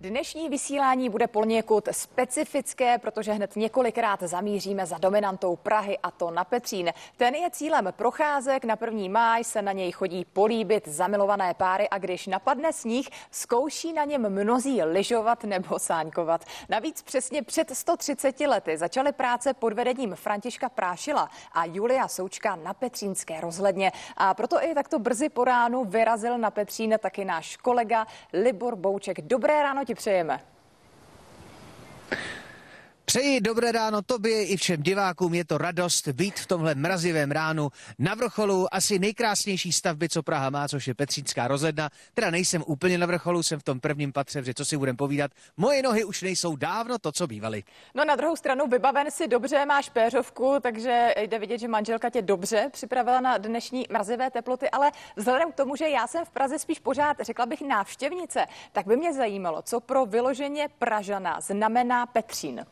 Dnešní vysílání bude poněkud specifické, protože hned několikrát zamíříme za dominantou Prahy a to na Petřín. Ten je cílem procházek, na první máj se na něj chodí políbit zamilované páry a když napadne sníh, zkouší na něm mnozí lyžovat nebo sáňkovat. Navíc přesně před 130 lety začaly práce pod vedením Františka Prášila a Julia Součka na Petřínské rozhledně. A proto i takto brzy po ránu vyrazil na Petřín taky náš kolega Libor Bouček. Dobré ráno gib Schäme. Přeji dobré ráno tobě i všem divákům. Je to radost být v tomhle mrazivém ránu na vrcholu asi nejkrásnější stavby, co Praha má, což je Petřínská rozhledna. Teda nejsem úplně na vrcholu, jsem v tom prvním patře, že co si budem povídat. Moje nohy už nejsou dávno to, co bývaly. No na druhou stranu vybaven si dobře, máš péřovku, takže jde vidět, že manželka tě dobře připravila na dnešní mrazivé teploty, ale vzhledem k tomu, že já jsem v Praze spíš pořád, řekla bych, návštěvnice, tak by mě zajímalo, co pro vyloženě Pražana znamená Petřín.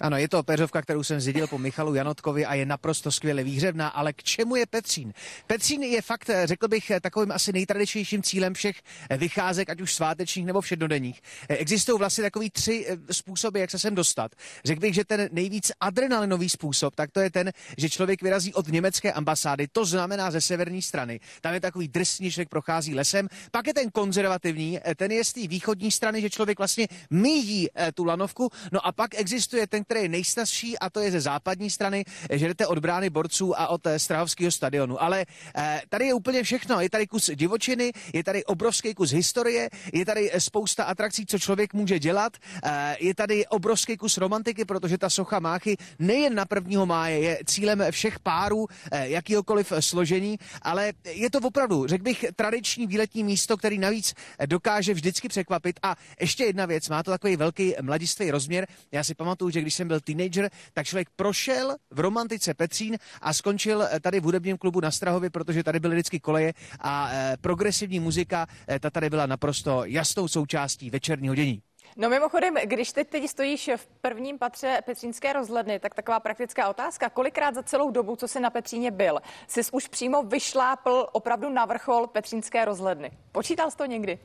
Ano, je to peřovka, kterou jsem zjedil po Michalu Janotkovi a je naprosto skvěle výhřevná, ale k čemu je Petřín? Petřín je fakt, řekl bych, takovým asi nejtradičnějším cílem všech vycházek, ať už svátečních nebo všednodenních. Existují vlastně takový tři eh, způsoby, jak se sem dostat. Řekl bych, že ten nejvíc adrenalinový způsob, tak to je ten, že člověk vyrazí od německé ambasády, to znamená ze severní strany. Tam je takový drsný, člověk prochází lesem. Pak je ten konzervativní, eh, ten je z té východní strany, že člověk vlastně míjí eh, tu lanovku. No a pak existuje ten, který je nejstarší a to je ze západní strany, že jdete od brány borců a od eh, Strahovského stadionu. Ale eh, tady je úplně všechno. Je tady kus divočiny, je tady obrovský kus historie, je tady eh, spousta atrakcí, co člověk může dělat, eh, je tady obrovský kus romantiky, protože ta socha Máchy nejen na 1. máje je cílem všech párů eh, jakýhokoliv složení, ale je to opravdu, řekl bych, tradiční výletní místo, který navíc dokáže vždycky překvapit. A ještě jedna věc, má to takový velký mladistvý rozměr. Já si pamatuju, že když když jsem byl teenager, tak člověk prošel v romantice Petřín a skončil eh, tady v hudebním klubu na Strahově, protože tady byly vždycky koleje a e, progresivní muzika, e, ta tady byla naprosto jasnou součástí večerního dění. No mimochodem, když teď, teď stojíš v prvním patře Petřínské rozhledny, tak taková praktická otázka. Kolikrát za celou dobu, co jsi na Petříně byl, jsi už přímo vyšlápl opravdu na vrchol Petřínské rozhledny? Počítal jsi to někdy?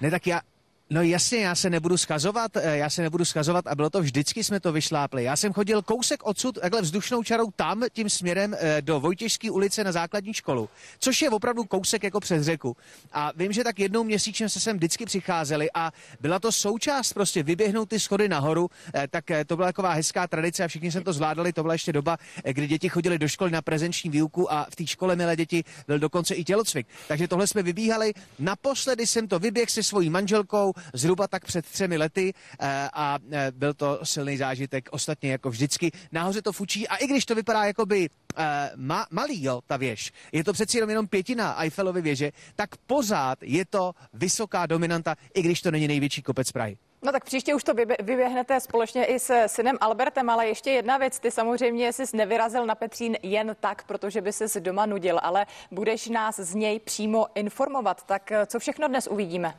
Ne, tak já, No jasně, já se nebudu schazovat, eh, já se nebudu schazovat a bylo to vždycky jsme to vyšlápli. Já jsem chodil kousek odsud, takhle vzdušnou čarou tam, tím směrem eh, do Vojtěžské ulice na základní školu, což je opravdu kousek jako přes řeku. A vím, že tak jednou měsíčně se sem vždycky přicházeli a byla to součást prostě vyběhnout ty schody nahoru, eh, tak to byla taková hezká tradice a všichni jsme to zvládali. To byla ještě doba, kdy děti chodili do školy na prezenční výuku a v té škole milé děti byl dokonce i tělocvik. Takže tohle jsme vybíhali. Naposledy jsem to vyběh se svojí manželkou, zhruba tak před třemi lety eh, a eh, byl to silný zážitek, ostatně jako vždycky. Nahoře to fučí a i když to vypadá jakoby uh, ma, malý, jo, ta věž, je to přeci jenom, jenom pětina Eiffelovy věže, tak pořád je to vysoká dominanta, i když to není největší kopec Prahy. No tak příště už to vyběhnete společně i s synem Albertem, ale ještě jedna věc. Ty samozřejmě jsi nevyrazil na Petřín jen tak, protože by se doma nudil, ale budeš nás z něj přímo informovat. Tak co všechno dnes uvidíme?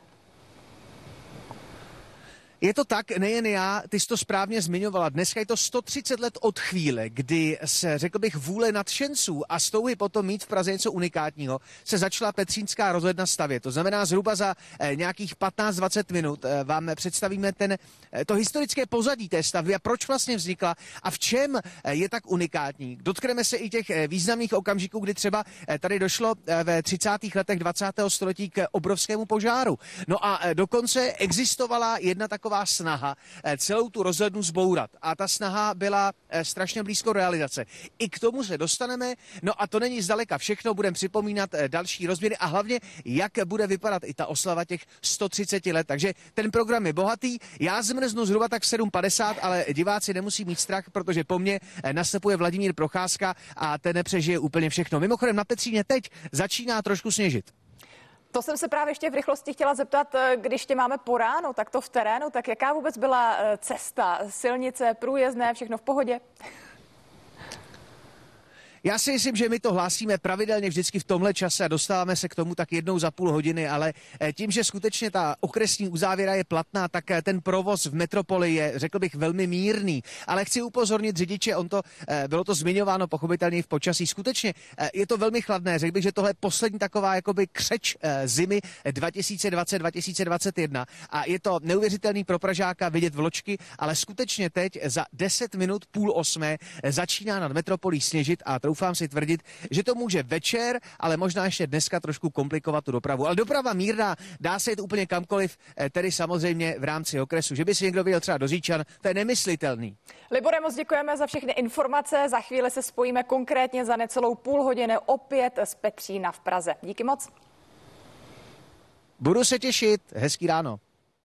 Je to tak, nejen já, ty jsi to správně zmiňovala. Dneska je to 130 let od chvíle, kdy se, řekl bych, vůle nadšenců a stouhy potom mít v Praze něco unikátního, se začala Petřínská rozhledna stavět. To znamená, zhruba za eh, nějakých 15-20 minut eh, vám představíme ten, eh, to historické pozadí té stavby a proč vlastně vznikla a v čem je tak unikátní. Dotkneme se i těch významných okamžiků, kdy třeba tady došlo ve 30. letech 20. století k obrovskému požáru. No a dokonce existovala jedna taková taková snaha eh, celou tu rozhlednu zbourat. A ta snaha byla eh, strašně blízko realizace. I k tomu se dostaneme, no a to není zdaleka všechno, budeme připomínat eh, další rozměry a hlavně, jak bude vypadat i ta oslava těch 130 let. Takže ten program je bohatý. Já zmrznu zhruba tak v 7.50, ale diváci nemusí mít strach, protože po mně nastupuje Vladimír Procházka a ten nepřežije úplně všechno. Mimochodem na Petříně teď začíná trošku sněžit. To jsem se právě ještě v rychlosti chtěla zeptat, eh, když tě máme po ránu, tak to v terénu, tak jaká vůbec byla eh, cesta, silnice, průjezdné, všechno v pohodě? Já si myslím, že my to hlásíme pravidelně vždycky v tomhle čase a dostáváme se k tomu tak jednou za půl hodiny, ale eh, tím, že skutečně ta okresní uzávěra je platná, tak eh, ten provoz v metropoli je, řekl bych, velmi mírný. Ale chci upozornit řidiče, on to, eh, bylo to zmiňováno pochopitelně v počasí. Skutečně je to velmi chladné. Řekl bych, že tohle je poslední taková jakoby křeč zimy 2020-2021 a je to neuvěřitelný pro Pražáka vidět vločky, ale skutečně teď za 10 minut půl osmé začíná nad metropolí sněžit a troufám si tvrdit, že to může večer, ale možná ještě dneska trošku komplikovat tu dopravu. Ale doprava mírná, dá se jít úplně kamkoliv, eh, tedy samozřejmě v rámci okresu. Že by si někdo viděl třeba do Říčan, to je nemyslitelný. Libore, moc děkujeme za všechny informace. Za chvíli se spojíme konkrétně za necelou půl hodiny opět z Petřína v Praze. Díky moc. Budu se těšit. Hezký ráno.